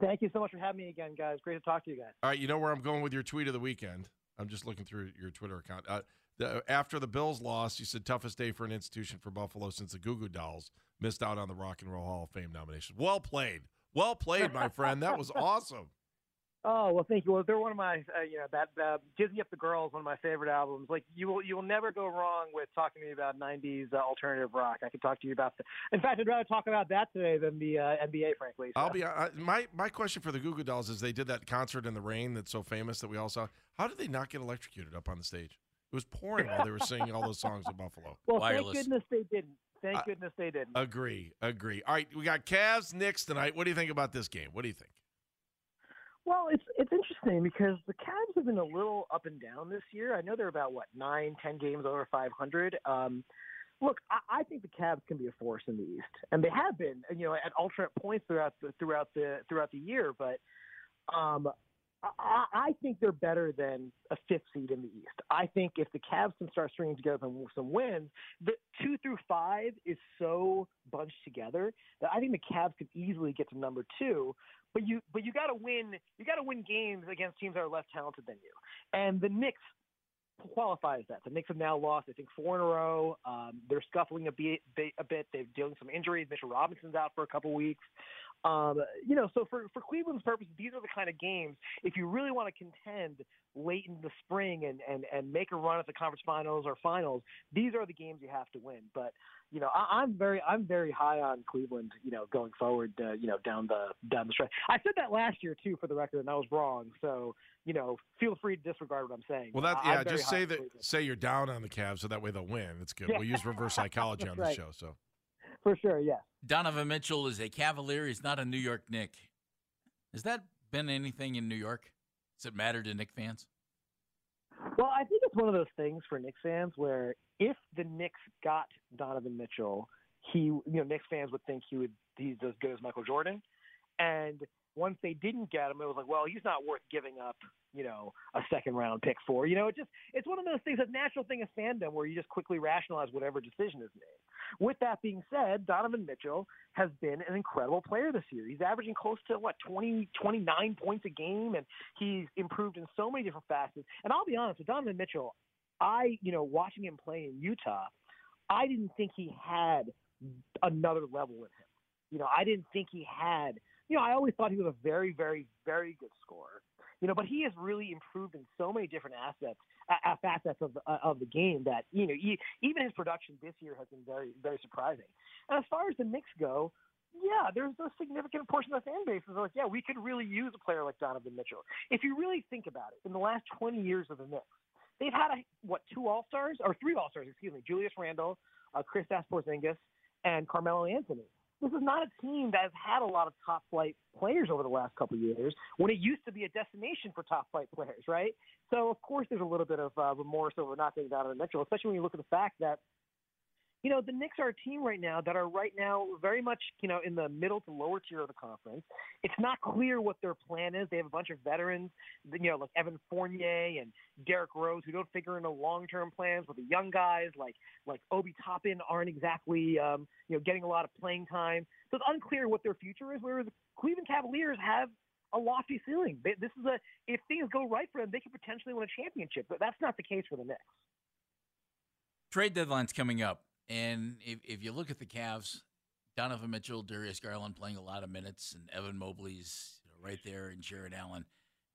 Thank you so much for having me again, guys. Great to talk to you guys. All right, you know where I'm going with your tweet of the weekend. I'm just looking through your Twitter account. Uh, the, after the Bills lost, you said toughest day for an institution for Buffalo since the Goo Goo Dolls missed out on the Rock and Roll Hall of Fame nomination. Well played, well played, my friend. That was awesome. Oh well, thank you. Well, they're one of my, uh, you know, that uh, Dizzy Up the Girls, one of my favorite albums. Like you will, you will never go wrong with talking to me about '90s uh, alternative rock. I could talk to you about. The, in fact, I'd rather talk about that today than the uh, NBA, frankly. So. I'll be uh, my my question for the Goo Goo Dolls is they did that concert in the rain that's so famous that we all saw. How did they not get electrocuted up on the stage? It was pouring while they were singing all those songs in Buffalo. Well, Wireless. thank goodness they didn't. Thank goodness they didn't. Agree, agree. All right, we got Cavs Knicks tonight. What do you think about this game? What do you think? Well, it's it's interesting because the Cavs have been a little up and down this year. I know they're about what nine, ten games over 500. Um, look, I, I think the Cavs can be a force in the East, and they have been, you know, at alternate points throughout the throughout the throughout the year. But um, I, I think they're better than a fifth seed in the East. I think if the Cavs can start stringing together some, some wins, the two through five is so bunched together that I think the Cavs could easily get to number two. But you, but you got to win. You got to win games against teams that are less talented than you. And the Knicks qualifies that. The Knicks have now lost, I think, four in a row. Um, they're scuffling a bit, a bit. They're dealing some injuries. Mitchell Robinson's out for a couple weeks. Um, you know, so for, for Cleveland's purposes, these are the kind of games, if you really want to contend late in the spring and, and, and make a run at the conference finals or finals, these are the games you have to win. But, you know, I, I'm very, I'm very high on Cleveland, you know, going forward, uh, you know, down the, down the stretch. I said that last year too, for the record, and I was wrong. So, you know, feel free to disregard what I'm saying. Well, that, yeah, just say that, say you're down on the Cavs so that way they'll win. It's good. Yeah. We'll use reverse psychology on the right. show. So for sure, yes. Donovan Mitchell is a Cavalier. He's not a New York Knick. Has that been anything in New York? Does it matter to Knick fans? Well, I think it's one of those things for Knicks fans where if the Knicks got Donovan Mitchell, he, you know, Knicks fans would think he would he's as good as Michael Jordan, and once they didn't get him, it was like, well, he's not worth giving up, you know, a second round pick for. You know, it just it's one of those things, a natural thing of fandom where you just quickly rationalize whatever decision is made. With that being said, Donovan Mitchell has been an incredible player this year. He's averaging close to what 20, 29 points a game, and he's improved in so many different facets. And I'll be honest with Donovan Mitchell, I you know watching him play in Utah, I didn't think he had another level in him. You know, I didn't think he had. You know, I always thought he was a very, very, very good scorer you know, but he has really improved in so many different assets, uh, facets of the, uh, of the game that you know, even his production this year has been very, very surprising. And as far as the Knicks go, yeah, there's a significant portion of the fan base is like, yeah, we could really use a player like Donovan Mitchell. If you really think about it, in the last 20 years of the Knicks, they've had a, what two All Stars or three All Stars, excuse me, Julius Randle, uh, Kristaps Porzingis, and Carmelo Anthony this is not a team that has had a lot of top flight players over the last couple of years when it used to be a destination for top flight players, right? So of course there's a little bit of uh, remorse over not getting Donovan Mitchell, especially when you look at the fact that you know, the Knicks are a team right now that are right now very much, you know, in the middle to lower tier of the conference. It's not clear what their plan is. They have a bunch of veterans, you know, like Evan Fournier and Derrick Rose, who don't figure into long-term plans. With the young guys like like Obi Toppin aren't exactly, um, you know, getting a lot of playing time. So it's unclear what their future is. Whereas the Cleveland Cavaliers have a lofty ceiling. This is a if things go right for them, they could potentially win a championship. But that's not the case for the Knicks. Trade deadline's coming up. And if, if you look at the Cavs, Donovan Mitchell, Darius Garland playing a lot of minutes, and Evan Mobley's right there, and Jarrett Allen.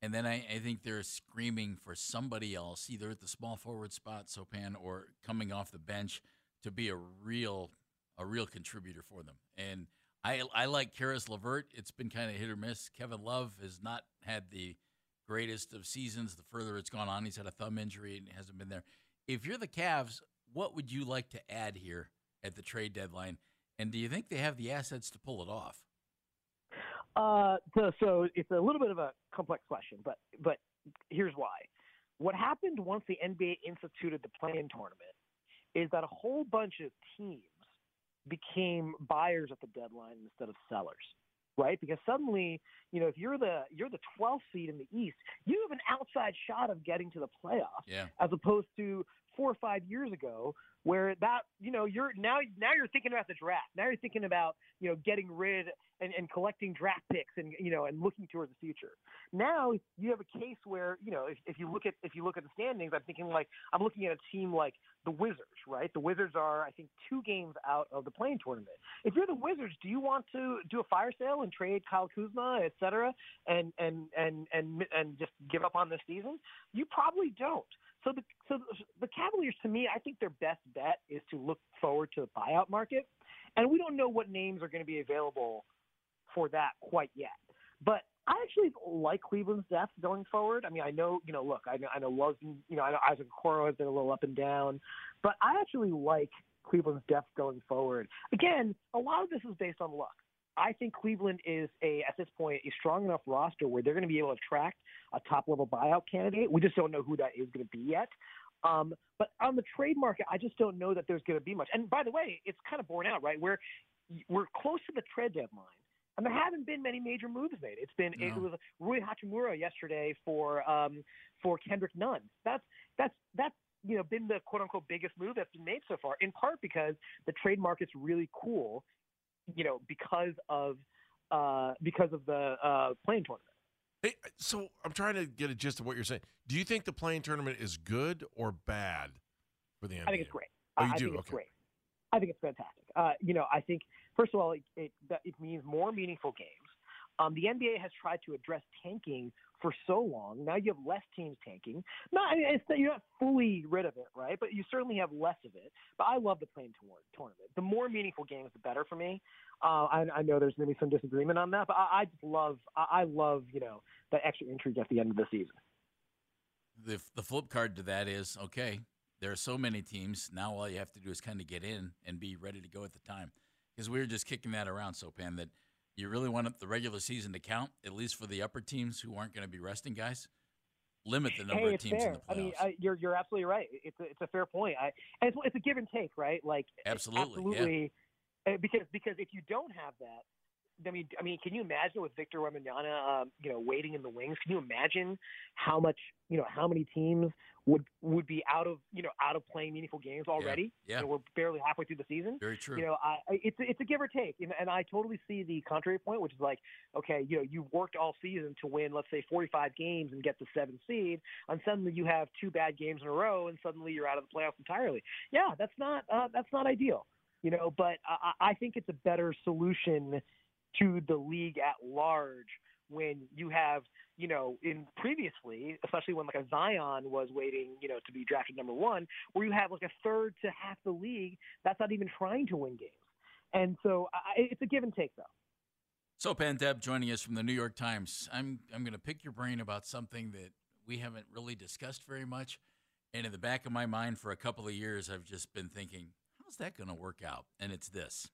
And then I, I, think they're screaming for somebody else, either at the small forward spot, Sopan, or coming off the bench to be a real a real contributor for them. And I I like Caris LeVert. It's been kind of hit or miss. Kevin Love has not had the greatest of seasons. The further it's gone on, he's had a thumb injury and hasn't been there. If you're the Cavs, what would you like to add here at the trade deadline? And do you think they have the assets to pull it off? Uh, so, so it's a little bit of a complex question, but but here's why. What happened once the NBA instituted the play-in tournament is that a whole bunch of teams became buyers at the deadline instead of sellers right? Because suddenly, you know, if you're the you're the 12th seed in the East, you have an outside shot of getting to the playoffs, Yeah. as opposed to four or five years ago, where that you know you're now now you're thinking about the draft. Now you're thinking about you know getting rid and, and collecting draft picks and you know and looking towards the future. Now you have a case where you know if, if you look at if you look at the standings, I'm thinking like I'm looking at a team like the Wizards, right? The Wizards are I think two games out of the play-in tournament. If you're the Wizards, do you want to do a fire sale and trade Kyle Kuzma, et cetera, and and and and and just give up on this season? You probably don't. So the so the Cavaliers, to me, I think their best bet is to look forward to the buyout market, and we don't know what names are going to be available for that quite yet. But I actually like Cleveland's depth going forward. I mean, I know you know, look, I know I know Love's, you know, I know Isaac Okoro has been a little up and down, but I actually like Cleveland's depth going forward. Again, a lot of this is based on luck. I think Cleveland is a at this point a strong enough roster where they're going to be able to attract a top level buyout candidate. We just don't know who that is going to be yet. Um, but on the trade market, I just don't know that there's going to be much. And by the way, it's kind of borne out, right? We're we're close to the trade deadline, and there haven't been many major moves made. It's been it was Rui Hachimura yesterday for um, for Kendrick Nunn. That's that's that's you know been the quote unquote biggest move that's been made so far. In part because the trade market's really cool, you know, because of uh, because of the uh, play-in tournament. Hey, so I'm trying to get a gist of what you're saying. Do you think the play-in tournament is good or bad for the NBA? I think it's great. Oh, you I do? think it's Okay. great. I think it's fantastic. Uh, you know, I think first of all, it it, it means more meaningful games. Um, the NBA has tried to address tanking for so long. Now you have less teams tanking. Not, I mean, it's, you're not fully rid of it, right? But you certainly have less of it. But I love the play-in tour- tournament. The more meaningful games, the better for me. Uh, I, I know there's going to be some disagreement on that, but I, I just love, I, I love, you know, that extra intrigue at the end of the season. The the flip card to that is okay. There are so many teams now. All you have to do is kind of get in and be ready to go at the time. Because we were just kicking that around, so Sopan, that you really want the regular season to count, at least for the upper teams who aren't going to be resting guys. Limit the number hey, of teams fair. in the playoffs. I mean, I, you're you're absolutely right. It's a, it's a fair point. I and it's, it's a give and take, right? Like Absolutely, absolutely. Uh, Because because if you don't have that, I mean, I mean, can you imagine with Victor Wembanyama, um, you know, waiting in the wings? Can you imagine how much, you know, how many teams would would be out of, you know, out of playing meaningful games already? yeah. You know, we're barely halfway through the season. Very true. You know, I, it's it's a give or take, and, and I totally see the contrary point, which is like, okay, you know, you've worked all season to win, let's say, 45 games and get the seventh seed, and suddenly you have two bad games in a row, and suddenly you're out of the playoffs entirely. Yeah, that's not uh, that's not ideal, you know. But I, I think it's a better solution to the league at large when you have, you know, in previously, especially when like a Zion was waiting, you know, to be drafted number one, where you have like a third to half the league that's not even trying to win games. And so I, it's a give and take, though. So Deb joining us from the New York Times. I'm I'm going to pick your brain about something that we haven't really discussed very much, and in the back of my mind for a couple of years, I've just been thinking, how's that going to work out? And it's this: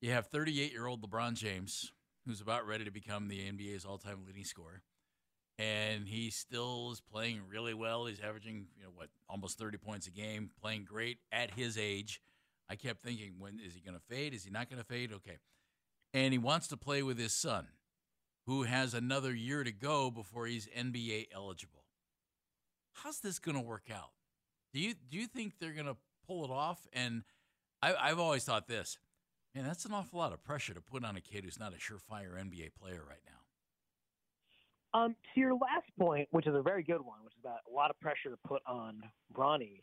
you have 38 year old LeBron James, who's about ready to become the NBA's all time leading scorer, and he still is playing really well. He's averaging you know what almost 30 points a game, playing great at his age. I kept thinking, when is he going to fade? Is he not going to fade? Okay and he wants to play with his son, who has another year to go before he's NBA eligible. How's this going to work out? Do you do you think they're going to pull it off? And I, I've always thought this, man, that's an awful lot of pressure to put on a kid who's not a surefire NBA player right now. Um, to your last point, which is a very good one, which is about a lot of pressure to put on Bronny.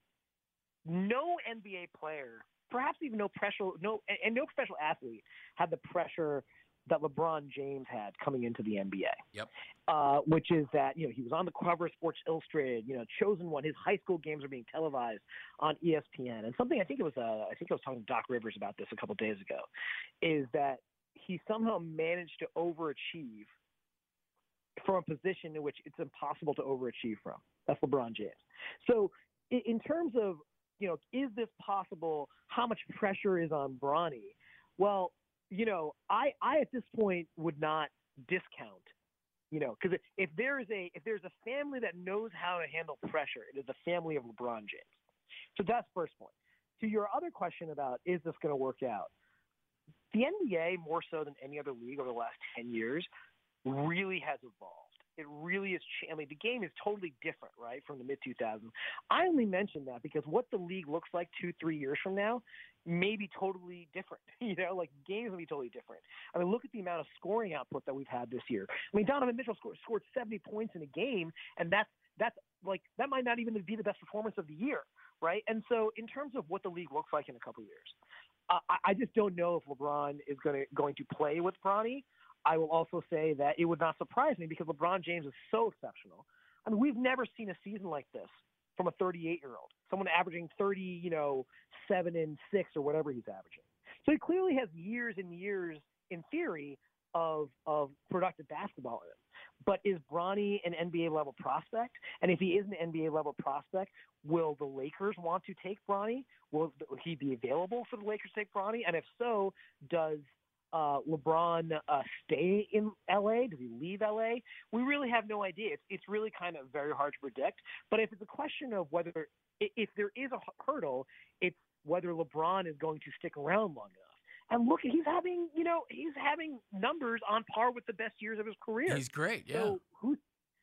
No NBA player, perhaps even no pressure, no, and- no professional athlete had the pressure that LeBron James had coming into the NBA. Yep. Uh, which is that you know he was on the cover of Sports Illustrated. You know, chosen one. His high school games are being televised on ESPN. And something I think it was uh, I think I was talking to Doc Rivers about this a couple days ago, is that he somehow managed to overachieve from a position in which it's impossible to overachieve from. That's LeBron James. So in, in terms of you know, is this possible? How much pressure is on Bronny? Well, you know, I I at this point would not discount you know, because if there is a if there's a family that knows how to handle pressure, it is the family of LeBron James. So that's first point. To your other question about is this going to work out? The NBA, more so than any other league over the last ten years, really has evolved. It really is. Cha- I mean, the game is totally different, right, from the mid 2000s. I only mention that because what the league looks like two, three years from now may be totally different. You know, like games will be totally different. I mean, look at the amount of scoring output that we've had this year. I mean, Donovan Mitchell scored, scored 70 points in a game, and that's that's like that might not even be the best performance of the year, right? And so, in terms of what the league looks like in a couple of years, uh, I, I just don't know if LeBron is going to going to play with Bronny. I will also say that it would not surprise me because LeBron James is so exceptional. I mean, we've never seen a season like this from a 38 year old, someone averaging 30, you know, seven and six or whatever he's averaging. So he clearly has years and years, in theory, of of productive basketball in him. But is Bronny an NBA level prospect? And if he is an NBA level prospect, will the Lakers want to take Bronny? Will he be available for the Lakers to take Bronny? And if so, does uh, LeBron uh, stay in LA? Does he leave LA? We really have no idea. It's, it's really kind of very hard to predict. But if it's a question of whether, if there is a hurdle, it's whether LeBron is going to stick around long enough. And look, he's having, you know, he's having numbers on par with the best years of his career. He's great, yeah. So who's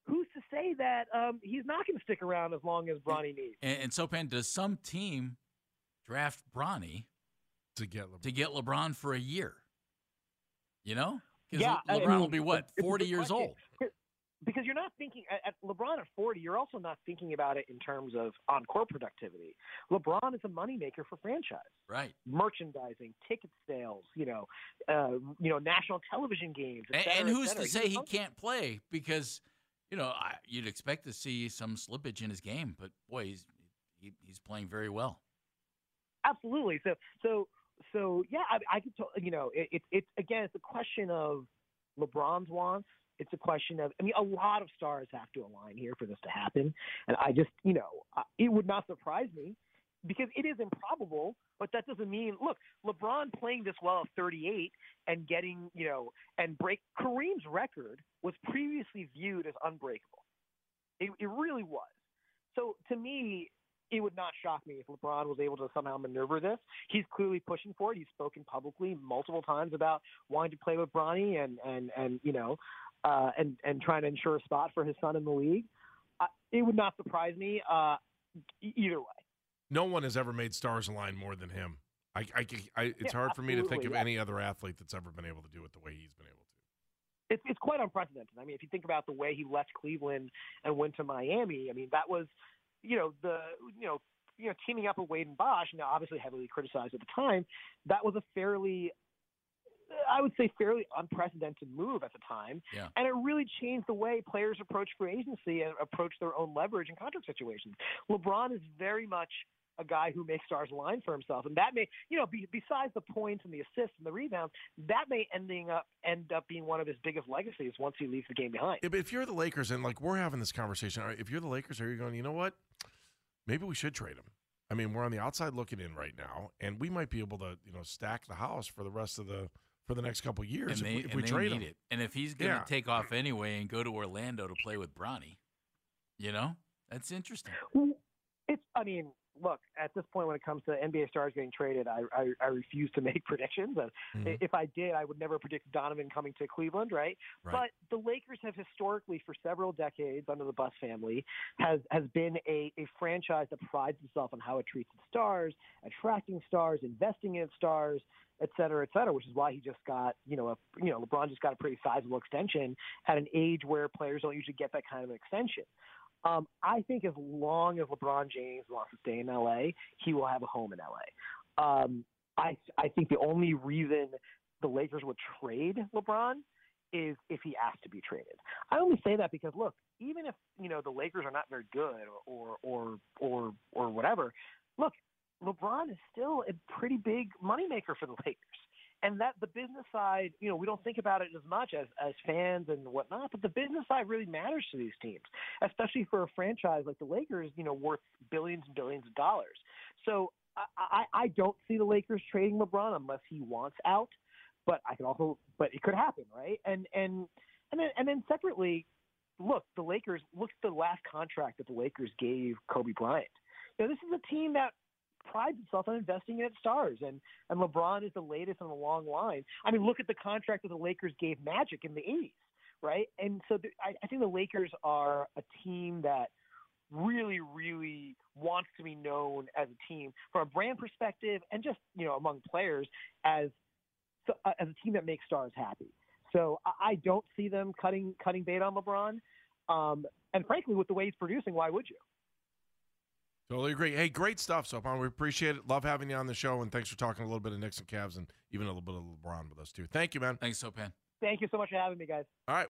who's to say that um, he's not going to stick around as long as Bronny needs? And, and Sopan, does some team draft Bronny to get LeBron. to get LeBron for a year? You know, because Yeah, I LeBron mean, will be what forty years question. old. because you're not thinking at, LeBron at 40, you're also not thinking about it in terms of on-court productivity. LeBron is a moneymaker for franchise, Right. merchandising, ticket sales, you know, uh, you know, national television games, And, cetera, and who's to say he can't play? Because you know I, you'd expect to see some slippage in his game, but boy, he's he, he's playing very well. Absolutely. So, so, so, yeah, I, I could, tell you know, it, it, it's again, it's a question of LeBron's wants. It's a question of, I mean, a lot of stars have to align here for this to happen, and I just, you know, it would not surprise me because it is improbable, but that doesn't mean. Look, LeBron playing this well at 38 and getting, you know, and break Kareem's record was previously viewed as unbreakable. It, it really was. So to me, it would not shock me if LeBron was able to somehow maneuver this. He's clearly pushing for it. He's spoken publicly multiple times about wanting to play with Bronny and and and you know, uh, and and trying to ensure a spot for his son in the league. Uh, it would not surprise me uh, either way. No one has ever made stars align more than him. I, I, I it's Yeah, hard for me to think of yeah. any other athlete that's ever been able to do it the way he's been able to. it's it's quite unprecedented. I mean, if you think about the way he left Cleveland and went to Miami, I mean, that was, you know, the you know, you know, teaming up with Wade and Bosh, now obviously heavily criticized at the time, that was a fairly I would say fairly unprecedented move at the time. Yeah. And it really changed the way players approach free agency and approach their own leverage and contract situations. LeBron is very much a guy who makes stars line for himself, and that may, you know, be, besides the points and the assists and the rebounds, that may ending up end up being one of his biggest legacies once he leaves the game behind. Yeah, but if you're the Lakers and like we're having this conversation, if you're the Lakers, are you going? You know what? Maybe we should trade him. I mean, we're on the outside looking in right now, and we might be able to, you know, stack the house for the rest of the for the next couple of years And if we, if and we they trade need him. it. And if he's going to Yeah. take off anyway and go to Orlando to play with Bronny, you know, that's interesting. Well, It's, I mean, look, at this point when it comes to NBA stars getting traded, I I, I refuse to make predictions. Uh, Mhm. If I did, I would never predict Donovan coming to Cleveland, right? Right. But the Lakers have historically, for several decades under the Buss family, has has been a, a franchise that prides itself on how it treats its stars, attracting stars, investing in its stars, et cetera, et cetera. Which is why he just got, you know, a you know, LeBron just got a pretty sizable extension at an age where players don't usually get that kind of an extension. Um, I think as long as LeBron James wants to stay in LA, he will have a home in LA. Um, I I think the only reason the Lakers would trade LeBron is if he asked to be traded. I only say that because look, even if you know the Lakers are not very good or or or or whatever, look, LeBron is still a pretty big moneymaker for the Lakers. And that the business side, you know, we don't think about it as much as as fans and whatnot, but the business side really matters to these teams, especially for a franchise like the Lakers, you know, worth billions and billions of dollars. So I, I, I don't see the Lakers trading LeBron unless he wants out. but I can also, but it could happen, right? And and and then and then separately, look, the Lakers. Look at the last contract that the Lakers gave Kobe Bryant. Know, this is a team that prides itself on investing in its stars, and and LeBron is the latest on the long line. I mean, look at the contract that the Lakers gave Magic in the '80s, right? And so the, I, I think the Lakers are a team that really, really wants to be known as a team from a brand perspective, and just you know among players as uh, as a team that makes stars happy. So I, I don't see them cutting cutting bait on LeBron. Um, and frankly, with the way he's producing, why would you? Totally agree. Hey, great stuff, Sopan. We appreciate it. Love having you on the show, and thanks for talking a little bit of Knicks and Cavs and even a little bit of LeBron with us too. Thank you, man. Thanks, Sopan. Thank you so much for having me, guys. All right.